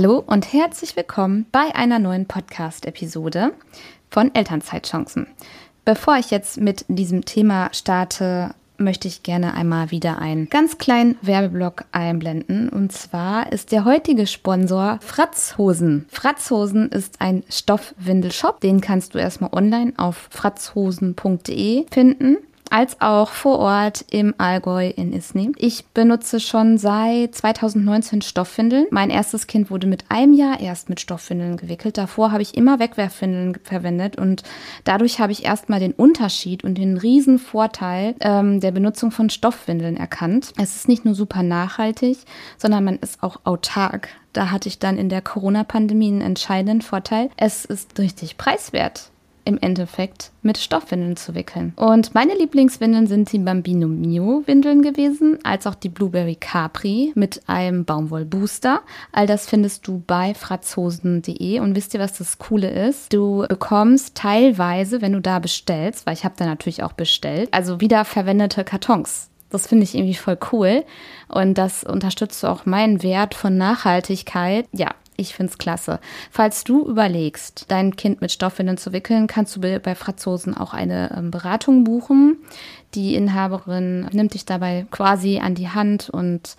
Hallo und herzlich willkommen bei einer neuen Podcast-Episode von Elternzeitchancen. Bevor ich jetzt mit diesem Thema starte, möchte ich gerne einmal wieder einen ganz kleinen Werbeblock einblenden. Und zwar ist der heutige Sponsor Fratzhosen. Fratzhosen ist ein Stoffwindelshop. Den kannst du erstmal online auf fratzhosen.de finden als auch vor Ort im Allgäu in Isny. Ich benutze schon seit 2019 Stoffwindeln. Mein erstes Kind wurde mit einem Jahr erst mit Stoffwindeln gewickelt. Davor habe ich immer Wegwerfwindeln verwendet und dadurch habe ich erstmal den Unterschied und den riesen Vorteil ähm, der Benutzung von Stoffwindeln erkannt. Es ist nicht nur super nachhaltig, sondern man ist auch autark. Da hatte ich dann in der Corona-Pandemie einen entscheidenden Vorteil. Es ist richtig preiswert im Endeffekt mit Stoffwindeln zu wickeln. Und meine Lieblingswindeln sind die Bambino Mio Windeln gewesen, als auch die Blueberry Capri mit einem Baumwollbooster. All das findest du bei fratzhosen.de und wisst ihr, was das Coole ist? Du bekommst teilweise, wenn du da bestellst, weil ich habe da natürlich auch bestellt, also wiederverwendete Kartons. Das finde ich irgendwie voll cool. Und das unterstützt auch meinen Wert von Nachhaltigkeit. Ja, ich finde es klasse. Falls du überlegst, dein Kind mit Stoffwindeln zu wickeln, kannst du bei Franzosen auch eine ähm, Beratung buchen. Die Inhaberin nimmt dich dabei quasi an die Hand und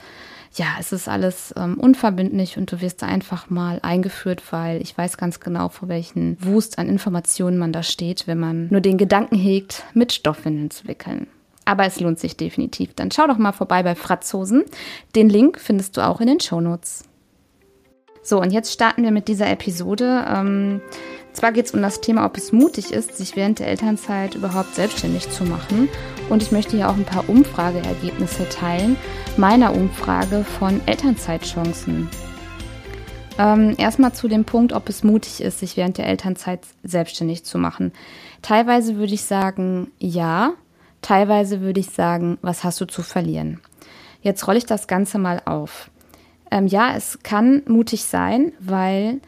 ja, es ist alles ähm, unverbindlich und du wirst da einfach mal eingeführt, weil ich weiß ganz genau, vor welchen Wust an Informationen man da steht, wenn man nur den Gedanken hegt, mit Stoffwindeln zu wickeln. Aber es lohnt sich definitiv. Dann schau doch mal vorbei bei Franzosen. Den Link findest du auch in den Shownotes. So, und jetzt starten wir mit dieser Episode. Ähm, zwar geht es um das Thema, ob es mutig ist, sich während der Elternzeit überhaupt selbstständig zu machen. Und ich möchte hier auch ein paar Umfrageergebnisse teilen, meiner Umfrage von Elternzeitchancen. Ähm, erstmal zu dem Punkt, ob es mutig ist, sich während der Elternzeit selbstständig zu machen. Teilweise würde ich sagen, ja. Teilweise würde ich sagen, was hast du zu verlieren? Jetzt rolle ich das Ganze mal auf. Ähm, ja, es kann mutig sein, weil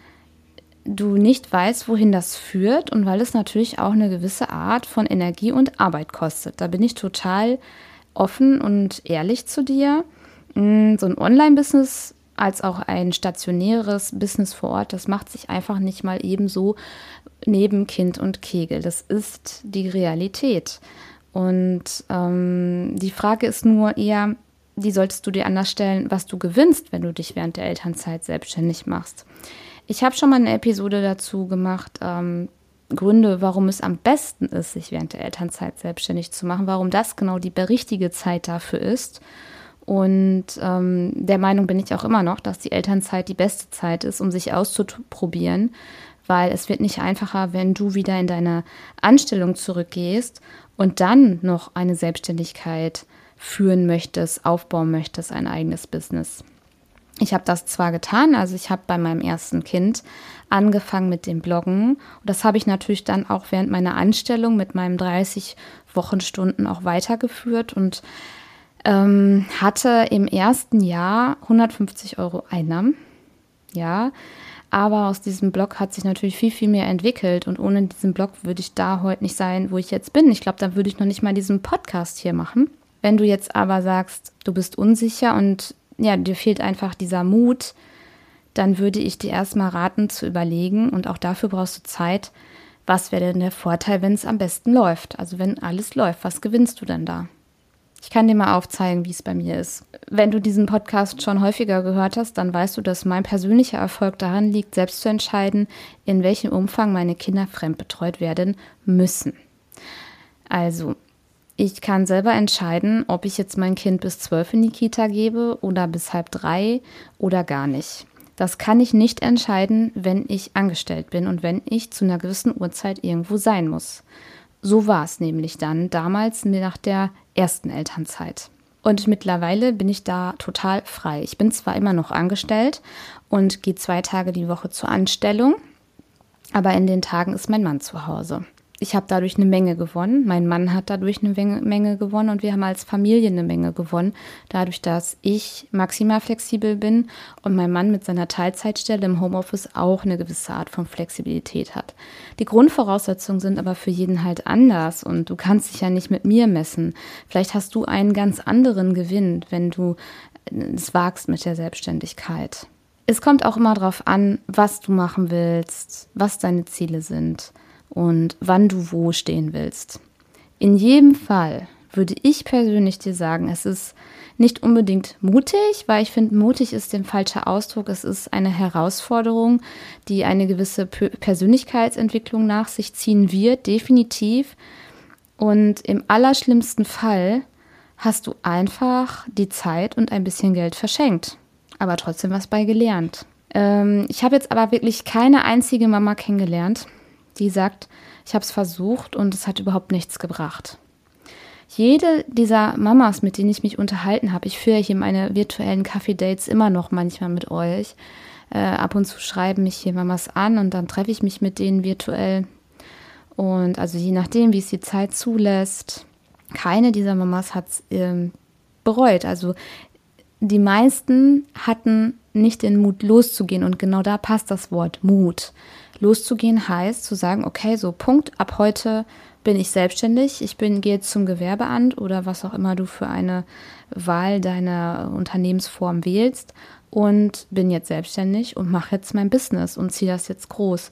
du nicht weißt, wohin das führt und weil es natürlich auch eine gewisse Art von Energie und Arbeit kostet. Da bin ich total offen und ehrlich zu dir. Mm, so ein Online-Business als auch ein stationäres Business vor Ort, das macht sich einfach nicht mal ebenso neben Kind und Kegel. Das ist die Realität. Und ähm, die Frage ist nur eher, die solltest du dir anders stellen, was du gewinnst, wenn du dich während der Elternzeit selbstständig machst. Ich habe schon mal eine Episode dazu gemacht, ähm, Gründe, warum es am besten ist, sich während der Elternzeit selbstständig zu machen, warum das genau die richtige Zeit dafür ist. Und ähm, der Meinung bin ich auch immer noch, dass die Elternzeit die beste Zeit ist, um sich auszuprobieren, weil es wird nicht einfacher, wenn du wieder in deine Anstellung zurückgehst und dann noch eine Selbstständigkeit führen möchtest, aufbauen möchtest, ein eigenes Business. Ich habe das zwar getan, also ich habe bei meinem ersten Kind angefangen mit dem Bloggen. Und das habe ich natürlich dann auch während meiner Anstellung mit meinen 30 Wochenstunden auch weitergeführt und ähm, hatte im ersten Jahr 150 Euro Einnahmen. Ja, aber aus diesem Blog hat sich natürlich viel, viel mehr entwickelt. Und ohne diesen Blog würde ich da heute nicht sein, wo ich jetzt bin. Ich glaube, dann würde ich noch nicht mal diesen Podcast hier machen. Wenn du jetzt aber sagst, du bist unsicher und ja, dir fehlt einfach dieser Mut, dann würde ich dir erstmal raten zu überlegen und auch dafür brauchst du Zeit, was wäre denn der Vorteil, wenn es am besten läuft? Also wenn alles läuft, was gewinnst du denn da? Ich kann dir mal aufzeigen, wie es bei mir ist. Wenn du diesen Podcast schon häufiger gehört hast, dann weißt du, dass mein persönlicher Erfolg daran liegt, selbst zu entscheiden, in welchem Umfang meine Kinder fremdbetreut werden müssen. Also, ich kann selber entscheiden, ob ich jetzt mein Kind bis zwölf in die Kita gebe oder bis halb drei oder gar nicht. Das kann ich nicht entscheiden, wenn ich angestellt bin und wenn ich zu einer gewissen Uhrzeit irgendwo sein muss. So war es nämlich dann damals nach der ersten Elternzeit. Und mittlerweile bin ich da total frei. Ich bin zwar immer noch angestellt und gehe zwei Tage die Woche zur Anstellung, aber in den Tagen ist mein Mann zu Hause ich habe dadurch eine Menge gewonnen. Mein Mann hat dadurch eine Menge gewonnen und wir haben als Familie eine Menge gewonnen. Dadurch, dass ich maximal flexibel bin und mein Mann mit seiner Teilzeitstelle im Homeoffice auch eine gewisse Art von Flexibilität hat. Die Grundvoraussetzungen sind aber für jeden halt anders und du kannst dich ja nicht mit mir messen. Vielleicht hast du einen ganz anderen Gewinn, wenn du es wagst mit der Selbstständigkeit. es kommt auch immer darauf an, was du machen willst, was deine Ziele sind und wann du wo stehen willst. In jedem Fall würde ich persönlich dir sagen, es ist nicht unbedingt mutig, weil ich finde, mutig ist der falsche Ausdruck. Es ist eine Herausforderung, die eine gewisse Persönlichkeitsentwicklung nach sich ziehen wird, definitiv. Und im allerschlimmsten Fall hast du einfach die Zeit und ein bisschen Geld verschenkt, aber trotzdem was bei gelernt. Ähm, ich habe jetzt aber wirklich keine einzige Mama kennengelernt, die sagt, ich habe es versucht und es hat überhaupt nichts gebracht. Jede dieser Mamas, mit denen ich mich unterhalten habe, ich führe hier meine virtuellen Kaffee-Dates immer noch manchmal mit euch. Äh, ab und zu schreiben mich hier Mamas an und dann treffe ich mich mit denen virtuell. Und also je nachdem, wie es die Zeit zulässt, keine dieser Mamas hat es ähm, bereut. Also die meisten hatten nicht den Mut loszugehen und genau da passt das Wort Mut. Loszugehen heißt zu sagen, okay, so Punkt, ab heute bin ich selbstständig, ich bin, gehe zum Gewerbeamt oder was auch immer du für eine Wahl deiner Unternehmensform wählst und bin jetzt selbstständig und mache jetzt mein Business und ziehe das jetzt groß.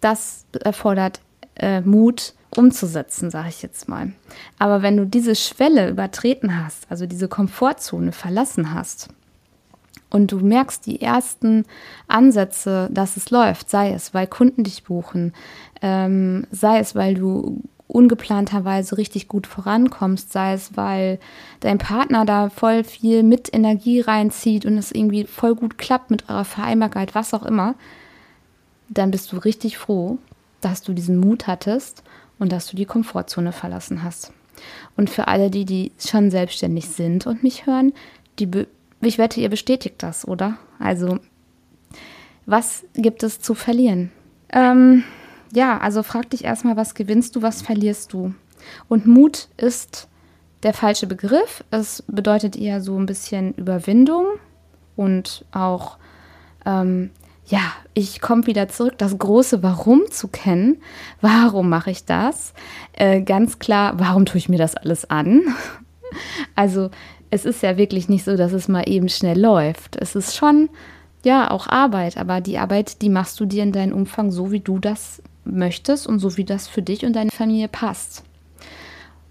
Das erfordert äh, Mut umzusetzen, sage ich jetzt mal. Aber wenn du diese Schwelle übertreten hast, also diese Komfortzone verlassen hast, und du merkst die ersten Ansätze, dass es läuft, sei es, weil Kunden dich buchen, ähm, sei es, weil du ungeplanterweise richtig gut vorankommst, sei es, weil dein Partner da voll viel mit Energie reinzieht und es irgendwie voll gut klappt mit eurer Vereinbarkeit, was auch immer, dann bist du richtig froh, dass du diesen Mut hattest und dass du die Komfortzone verlassen hast. Und für alle die, die schon selbstständig sind und mich hören, die ich wette, ihr bestätigt das, oder? Also, was gibt es zu verlieren? Ähm, ja, also frag dich erstmal, was gewinnst du, was verlierst du? Und Mut ist der falsche Begriff. Es bedeutet eher so ein bisschen Überwindung und auch, ähm, ja, ich komme wieder zurück, das große Warum zu kennen. Warum mache ich das? Äh, ganz klar, warum tue ich mir das alles an? Also es ist ja wirklich nicht so, dass es mal eben schnell läuft. Es ist schon, ja, auch Arbeit, aber die Arbeit, die machst du dir in deinem Umfang so, wie du das möchtest und so, wie das für dich und deine Familie passt.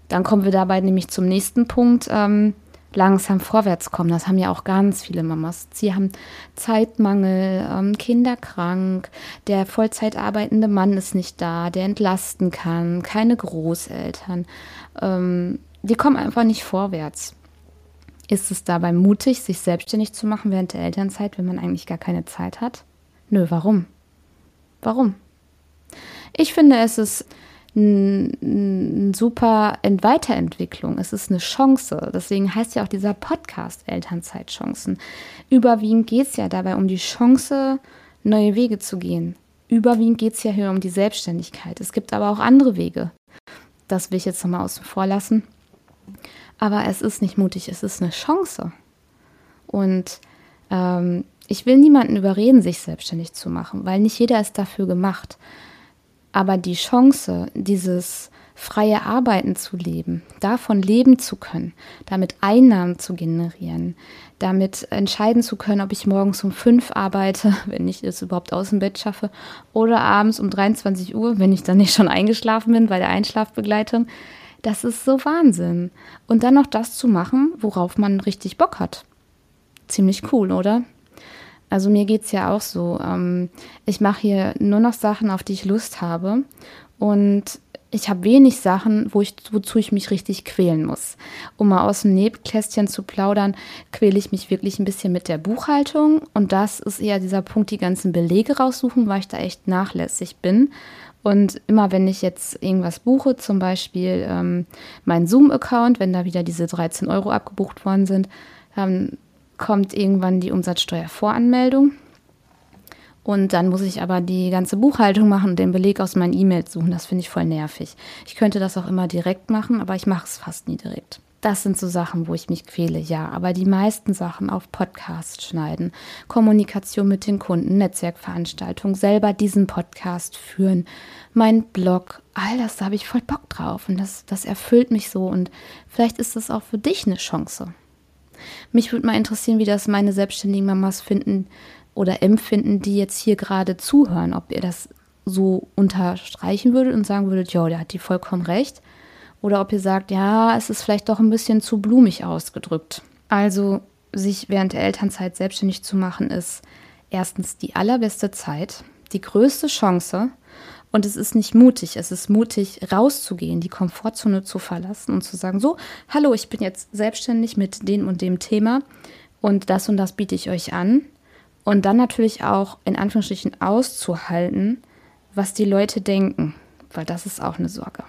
Dann kommen wir dabei nämlich zum nächsten Punkt. Ähm, langsam vorwärts kommen. Das haben ja auch ganz viele Mamas. Sie haben Zeitmangel, ähm, Kinder krank, der Vollzeit arbeitende Mann ist nicht da, der entlasten kann, keine Großeltern. Ähm, die kommen einfach nicht vorwärts. Ist es dabei mutig, sich selbstständig zu machen während der Elternzeit, wenn man eigentlich gar keine Zeit hat? Nö, warum? Warum? Ich finde, es ist eine super Weiterentwicklung. Es ist eine Chance. Deswegen heißt ja auch dieser Podcast Elternzeitchancen. Überwiegend geht es ja dabei um die Chance, neue Wege zu gehen. Überwiegend geht es ja hier um die Selbstständigkeit. Es gibt aber auch andere Wege. Das will ich jetzt nochmal außen vor lassen. Aber es ist nicht mutig, es ist eine Chance. Und ähm, ich will niemanden überreden, sich selbstständig zu machen, weil nicht jeder ist dafür gemacht. Aber die Chance, dieses freie Arbeiten zu leben, davon leben zu können, damit Einnahmen zu generieren, damit entscheiden zu können, ob ich morgens um fünf arbeite, wenn ich es überhaupt aus dem Bett schaffe, oder abends um 23 Uhr, wenn ich dann nicht schon eingeschlafen bin bei der Einschlafbegleitung, das ist so Wahnsinn. Und dann noch das zu machen, worauf man richtig Bock hat. Ziemlich cool, oder? Also mir geht es ja auch so. Ähm, ich mache hier nur noch Sachen, auf die ich Lust habe. Und ich habe wenig Sachen, wo ich, wozu ich mich richtig quälen muss. Um mal aus dem Nebkästchen zu plaudern, quäle ich mich wirklich ein bisschen mit der Buchhaltung. Und das ist eher dieser Punkt, die ganzen Belege raussuchen, weil ich da echt nachlässig bin. Und immer wenn ich jetzt irgendwas buche, zum Beispiel ähm, meinen Zoom-Account, wenn da wieder diese 13 Euro abgebucht worden sind, dann kommt irgendwann die Umsatzsteuervoranmeldung. Und dann muss ich aber die ganze Buchhaltung machen und den Beleg aus meinen E-Mails suchen. Das finde ich voll nervig. Ich könnte das auch immer direkt machen, aber ich mache es fast nie direkt. Das sind so Sachen, wo ich mich quäle, ja. Aber die meisten Sachen auf Podcast schneiden, Kommunikation mit den Kunden, Netzwerkveranstaltungen, selber diesen Podcast führen, mein Blog, all das, da habe ich voll Bock drauf. Und das, das erfüllt mich so. Und vielleicht ist das auch für dich eine Chance. Mich würde mal interessieren, wie das meine selbstständigen Mamas finden, oder empfinden, die jetzt hier gerade zuhören, ob ihr das so unterstreichen würdet und sagen würdet, ja, der hat die vollkommen recht. Oder ob ihr sagt, ja, es ist vielleicht doch ein bisschen zu blumig ausgedrückt. Also sich während der Elternzeit selbstständig zu machen, ist erstens die allerbeste Zeit, die größte Chance. Und es ist nicht mutig, es ist mutig, rauszugehen, die Komfortzone zu verlassen und zu sagen, so, hallo, ich bin jetzt selbstständig mit dem und dem Thema und das und das biete ich euch an. Und dann natürlich auch in Anführungsstrichen auszuhalten, was die Leute denken, weil das ist auch eine Sorge.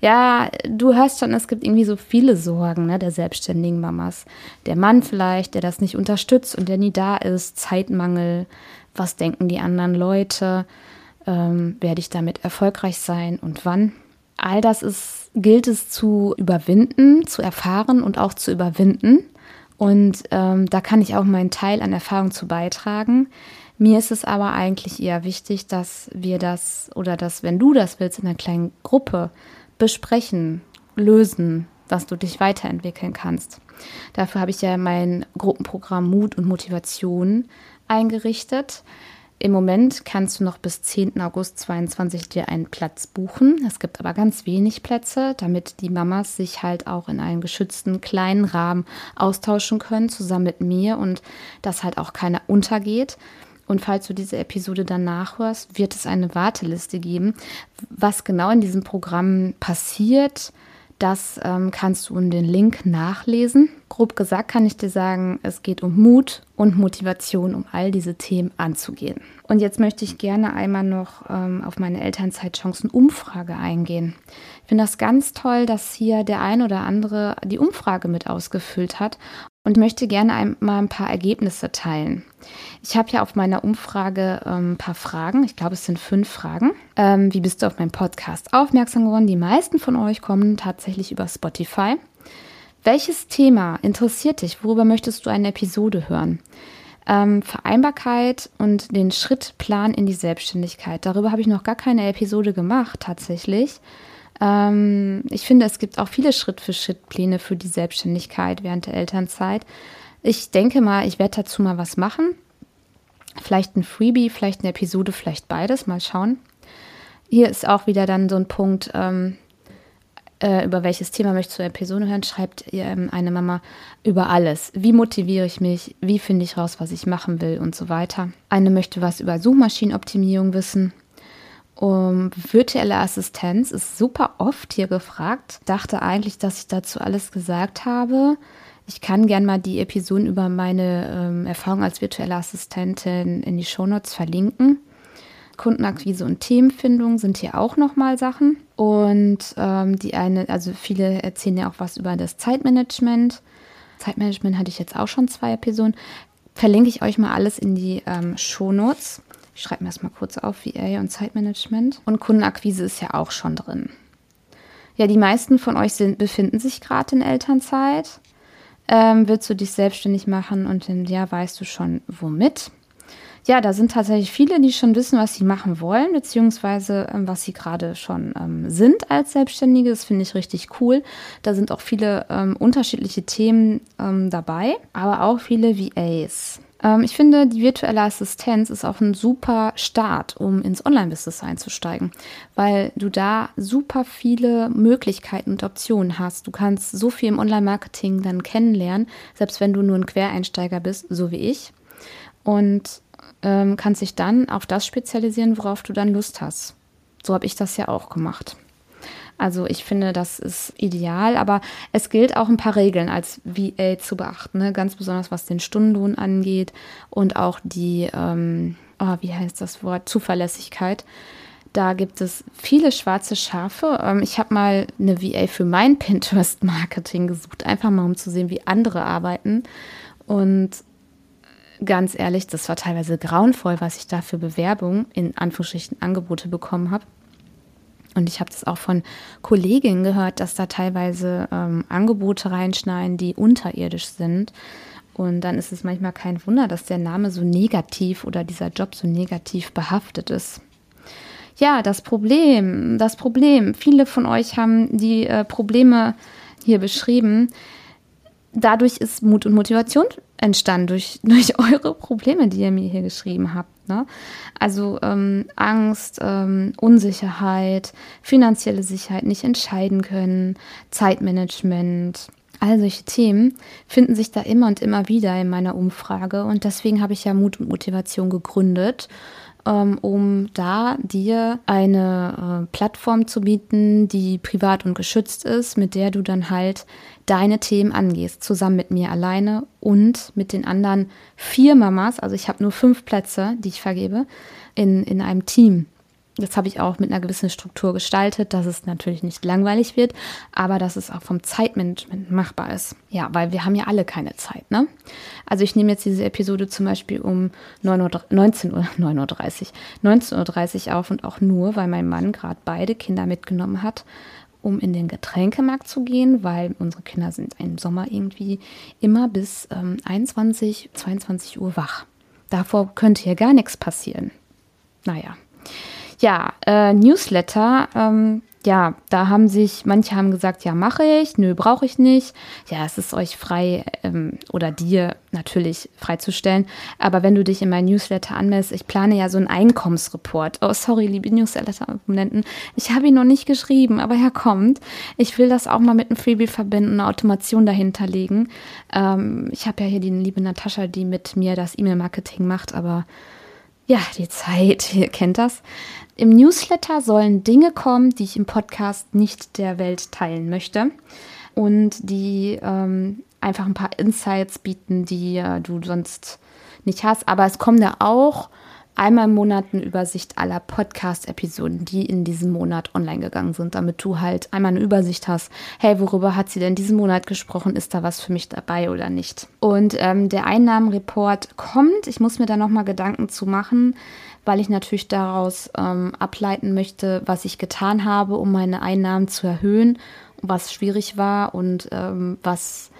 Ja, du hörst schon, es gibt irgendwie so viele Sorgen ne, der selbstständigen Mamas. Der Mann vielleicht, der das nicht unterstützt und der nie da ist, Zeitmangel, was denken die anderen Leute, ähm, werde ich damit erfolgreich sein und wann. All das ist, gilt es zu überwinden, zu erfahren und auch zu überwinden. Und ähm, da kann ich auch meinen Teil an Erfahrung zu beitragen. Mir ist es aber eigentlich eher wichtig, dass wir das oder dass, wenn du das willst, in einer kleinen Gruppe besprechen, lösen, dass du dich weiterentwickeln kannst. Dafür habe ich ja mein Gruppenprogramm Mut und Motivation eingerichtet. Im Moment kannst du noch bis 10. August 22 dir einen Platz buchen. Es gibt aber ganz wenig Plätze, damit die Mamas sich halt auch in einem geschützten kleinen Rahmen austauschen können, zusammen mit mir und dass halt auch keiner untergeht. Und falls du diese Episode dann nachhörst, wird es eine Warteliste geben. Was genau in diesem Programm passiert, das ähm, kannst du in den Link nachlesen. Grob gesagt kann ich dir sagen, es geht um Mut und Motivation, um all diese Themen anzugehen. Und jetzt möchte ich gerne einmal noch ähm, auf meine Elternzeitchancen-Umfrage eingehen. Ich finde das ganz toll, dass hier der ein oder andere die Umfrage mit ausgefüllt hat und möchte gerne einmal ein paar Ergebnisse teilen. Ich habe ja auf meiner Umfrage ähm, ein paar Fragen. Ich glaube, es sind fünf Fragen. Ähm, wie bist du auf meinen Podcast aufmerksam geworden? Die meisten von euch kommen tatsächlich über Spotify. Welches Thema interessiert dich? Worüber möchtest du eine Episode hören? Ähm, Vereinbarkeit und den Schrittplan in die Selbstständigkeit. Darüber habe ich noch gar keine Episode gemacht, tatsächlich. Ähm, ich finde, es gibt auch viele Schritt-für-Schritt-Pläne für die Selbstständigkeit während der Elternzeit. Ich denke mal, ich werde dazu mal was machen. Vielleicht ein Freebie, vielleicht eine Episode, vielleicht beides. Mal schauen. Hier ist auch wieder dann so ein Punkt, ähm, äh, über welches Thema möchtest du eine Episode hören, schreibt ähm, eine Mama über alles. Wie motiviere ich mich? Wie finde ich raus, was ich machen will und so weiter. Eine möchte was über Suchmaschinenoptimierung wissen. Um, virtuelle Assistenz ist super oft hier gefragt. Dachte eigentlich, dass ich dazu alles gesagt habe. Ich kann gern mal die Episoden über meine ähm, Erfahrung als virtuelle Assistentin in die Shownotes verlinken. Kundenakquise und Themenfindung sind hier auch nochmal Sachen. Und ähm, die eine, also viele erzählen ja auch was über das Zeitmanagement. Zeitmanagement hatte ich jetzt auch schon zwei Episoden. Verlinke ich euch mal alles in die ähm, Shownotes. Ich schreibe mir das mal kurz auf, VA und Zeitmanagement. Und Kundenakquise ist ja auch schon drin. Ja, die meisten von euch sind, befinden sich gerade in Elternzeit. Ähm, willst du dich selbstständig machen und im Jahr weißt du schon womit? Ja, da sind tatsächlich viele, die schon wissen, was sie machen wollen, beziehungsweise ähm, was sie gerade schon ähm, sind als Selbstständige. Das finde ich richtig cool. Da sind auch viele ähm, unterschiedliche Themen ähm, dabei, aber auch viele VAs. Ähm, ich finde, die virtuelle Assistenz ist auch ein super Start, um ins Online-Business einzusteigen, weil du da super viele Möglichkeiten und Optionen hast. Du kannst so viel im Online-Marketing dann kennenlernen, selbst wenn du nur ein Quereinsteiger bist, so wie ich. Und ähm, kannst dich dann auf das spezialisieren, worauf du dann Lust hast. So habe ich das ja auch gemacht. Also ich finde, das ist ideal, aber es gilt auch ein paar Regeln als VA zu beachten, ne? ganz besonders was den Stundenlohn angeht und auch die, ähm, oh, wie heißt das Wort, Zuverlässigkeit. Da gibt es viele schwarze Schafe. Ähm, ich habe mal eine VA für mein Pinterest-Marketing gesucht, einfach mal um zu sehen, wie andere arbeiten. Und ganz ehrlich, das war teilweise grauenvoll, was ich da für Bewerbungen in Anführungsstrichen Angebote bekommen habe. Und ich habe das auch von Kolleginnen gehört, dass da teilweise ähm, Angebote reinschneiden, die unterirdisch sind. Und dann ist es manchmal kein Wunder, dass der Name so negativ oder dieser Job so negativ behaftet ist. Ja, das Problem, das Problem, viele von euch haben die äh, Probleme hier beschrieben. Dadurch ist Mut und Motivation entstanden, durch, durch eure Probleme, die ihr mir hier geschrieben habt. Ne? Also ähm, Angst, ähm, Unsicherheit, finanzielle Sicherheit, nicht entscheiden können, Zeitmanagement, all solche Themen finden sich da immer und immer wieder in meiner Umfrage. Und deswegen habe ich ja Mut und Motivation gegründet ähm, um da dir eine äh, Plattform zu bieten, die privat und geschützt ist, mit der du dann halt deine Themen angehst, zusammen mit mir alleine und mit den anderen vier Mamas. Also ich habe nur fünf Plätze, die ich vergebe, in, in einem Team. Das habe ich auch mit einer gewissen Struktur gestaltet, dass es natürlich nicht langweilig wird, aber dass es auch vom Zeitmanagement machbar ist. Ja, weil wir haben ja alle keine Zeit, ne? Also ich nehme jetzt diese Episode zum Beispiel um 9 Uhr, 19 Uhr, 9.30 Uhr, 19.30 Uhr auf und auch nur, weil mein Mann gerade beide Kinder mitgenommen hat, um in den Getränkemarkt zu gehen, weil unsere Kinder sind im Sommer irgendwie immer bis ähm, 21, 22 Uhr wach. Davor könnte hier gar nichts passieren. Naja. Ja, äh, Newsletter, ähm, ja, da haben sich, manche haben gesagt, ja, mache ich, nö, brauche ich nicht. Ja, es ist euch frei ähm, oder dir natürlich freizustellen. Aber wenn du dich in mein Newsletter anmeldest, ich plane ja so einen Einkommensreport. Oh, sorry, liebe Newsletter-Abonnenten, ich habe ihn noch nicht geschrieben, aber er kommt. Ich will das auch mal mit einem Freebie verbinden, eine Automation dahinter legen. Ähm, ich habe ja hier die liebe Natascha, die mit mir das E-Mail-Marketing macht, aber ja, die Zeit, ihr kennt das. Im Newsletter sollen Dinge kommen, die ich im Podcast nicht der Welt teilen möchte und die ähm, einfach ein paar Insights bieten, die äh, du sonst nicht hast. Aber es kommen da auch einmal im Monat eine Übersicht aller Podcast-Episoden, die in diesem Monat online gegangen sind, damit du halt einmal eine Übersicht hast, hey, worüber hat sie denn diesen Monat gesprochen? Ist da was für mich dabei oder nicht? Und ähm, der Einnahmenreport kommt. Ich muss mir da nochmal Gedanken zu machen, weil ich natürlich daraus ähm, ableiten möchte, was ich getan habe, um meine Einnahmen zu erhöhen, was schwierig war und ähm, was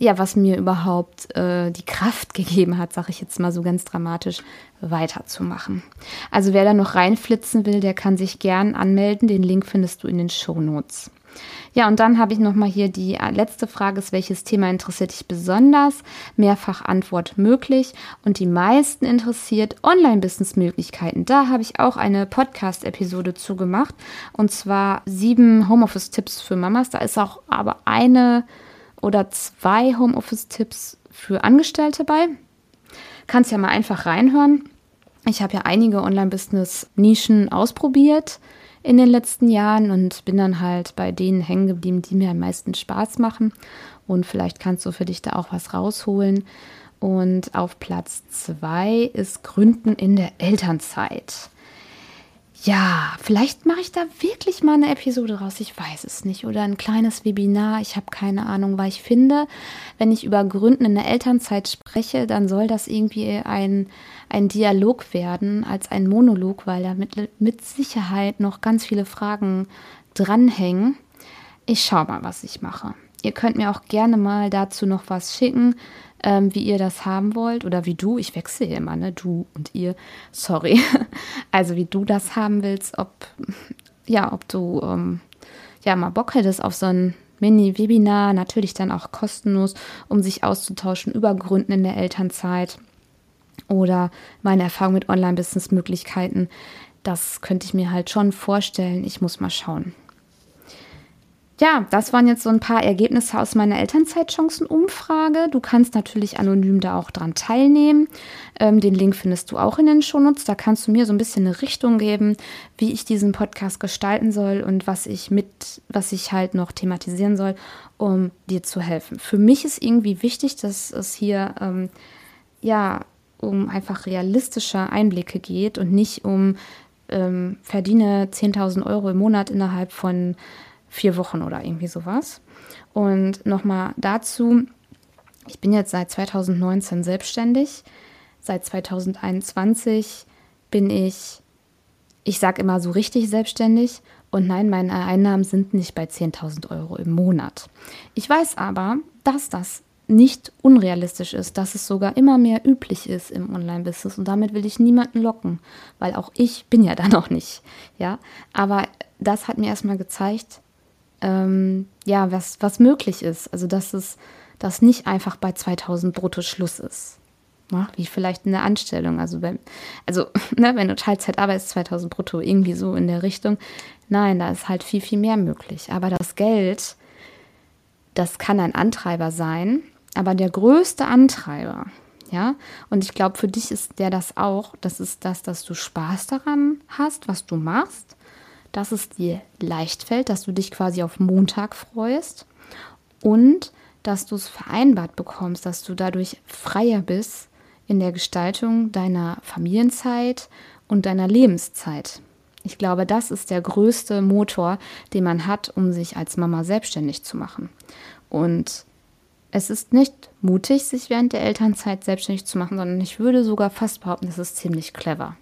ja, was mir überhaupt äh, die Kraft gegeben hat, sage ich jetzt mal so ganz dramatisch, weiterzumachen. Also wer da noch reinflitzen will, der kann sich gern anmelden. Den Link findest du in den Show Notes. Ja, und dann habe ich nochmal hier die äh, letzte Frage, ist, welches Thema interessiert dich besonders? Mehrfach Antwort möglich. Und die meisten interessiert Online-Business-Möglichkeiten. Da habe ich auch eine Podcast-Episode zugemacht. Und zwar sieben Homeoffice-Tipps für Mamas. Da ist auch aber eine oder zwei Homeoffice-Tipps für Angestellte bei. Kannst ja mal einfach reinhören. Ich habe ja einige Online-Business-Nischen ausprobiert in den letzten Jahren und bin dann halt bei denen hängen geblieben, die mir am meisten Spaß machen. Und vielleicht kannst du für dich da auch was rausholen. Und auf Platz zwei ist Gründen in der Elternzeit. Ja, vielleicht mache ich da wirklich mal eine Episode raus. Ich weiß es nicht. Oder ein kleines Webinar. Ich habe keine Ahnung, weil ich finde, wenn ich über Gründen in der Elternzeit spreche, dann soll das irgendwie ein, ein Dialog werden als ein Monolog, weil da mit, mit Sicherheit noch ganz viele Fragen dranhängen. Ich schaue mal, was ich mache. Ihr könnt mir auch gerne mal dazu noch was schicken ähm, wie ihr das haben wollt oder wie du, ich wechsle hier immer, ne, du und ihr, sorry, also wie du das haben willst, ob, ja, ob du, ähm, ja, mal Bock hättest auf so ein Mini-Webinar, natürlich dann auch kostenlos, um sich auszutauschen über Gründen in der Elternzeit oder meine Erfahrung mit Online-Business-Möglichkeiten. Das könnte ich mir halt schon vorstellen. Ich muss mal schauen ja, das waren jetzt so ein paar Ergebnisse aus meiner Elternzeitchancen-Umfrage. Du kannst natürlich anonym da auch dran teilnehmen. Ähm, den Link findest du auch in den Shownotes. Da kannst du mir so ein bisschen eine Richtung geben, wie ich diesen Podcast gestalten soll und was ich mit, was ich halt noch thematisieren soll, um dir zu helfen. Für mich ist irgendwie wichtig, dass es hier ähm, ja um einfach realistische Einblicke geht und nicht um ähm, verdiene 10.000 Euro im Monat innerhalb von vier Wochen oder irgendwie sowas. Und nochmal dazu, ich bin jetzt seit 2019 selbstständig. Seit 2021 bin ich, ich sage immer so richtig selbstständig. Und nein, meine Einnahmen sind nicht bei 10.000 Euro im Monat. Ich weiß aber, dass das nicht unrealistisch ist, dass es sogar immer mehr üblich ist im Online-Business. Und damit will ich niemanden locken, weil auch ich bin ja da noch nicht. Ja, aber das hat mir erstmal gezeigt, ähm, ja, was, was möglich ist. Also dass es, dass nicht einfach bei 2000 brutto Schluss ist. Ja, wie vielleicht in der Anstellung. Also, wenn, also ne, wenn du Teilzeit arbeitest, 2000 brutto, irgendwie so in der Richtung. Nein, da ist halt viel, viel mehr möglich. Aber das Geld, das kann ein Antreiber sein. Aber der größte Antreiber, ja, und ich glaube, für dich ist der das auch, das ist das, dass du Spaß daran hast, was du machst, dass es dir leicht fällt, dass du dich quasi auf Montag freust und dass du es vereinbart bekommst, dass du dadurch freier bist in der Gestaltung deiner Familienzeit und deiner Lebenszeit. Ich glaube, das ist der größte Motor, den man hat, um sich als Mama selbstständig zu machen. Und es ist nicht mutig, sich während der Elternzeit selbstständig zu machen, sondern ich würde sogar fast behaupten, es ist ziemlich clever.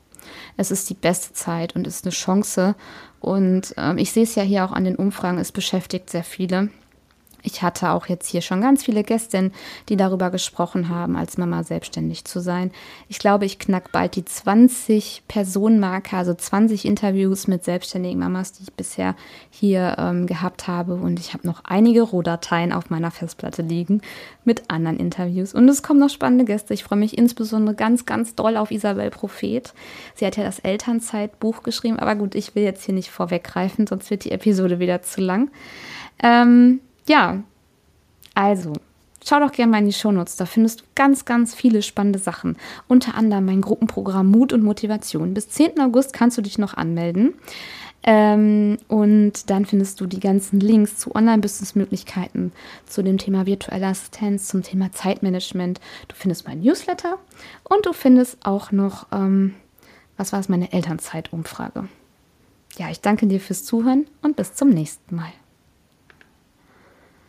Es ist die beste Zeit und ist eine Chance. Und ähm, ich sehe es ja hier auch an den Umfragen, es beschäftigt sehr viele. Ich hatte auch jetzt hier schon ganz viele Gästinnen, die darüber gesprochen haben, als Mama selbstständig zu sein. Ich glaube, ich knack bald die 20 Personenmarke, also 20 Interviews mit selbstständigen Mamas, die ich bisher hier ähm, gehabt habe. Und ich habe noch einige Rohdateien auf meiner Festplatte liegen mit anderen Interviews. Und es kommen noch spannende Gäste. Ich freue mich insbesondere ganz, ganz doll auf Isabel Prophet. Sie hat ja das Elternzeitbuch geschrieben. Aber gut, ich will jetzt hier nicht vorweggreifen, sonst wird die Episode wieder zu lang. Ähm, ja, also, schau doch gerne mal in die Shownotes. Da findest du ganz, ganz viele spannende Sachen. Unter anderem mein Gruppenprogramm Mut und Motivation. Bis 10. August kannst du dich noch anmelden. Ähm, und dann findest du die ganzen Links zu Online-Business-Möglichkeiten, zu dem Thema virtuelle Assistenz, zum Thema Zeitmanagement. Du findest mein Newsletter und du findest auch noch, ähm, was war es, meine Elternzeitumfrage. Ja, ich danke dir fürs Zuhören und bis zum nächsten Mal.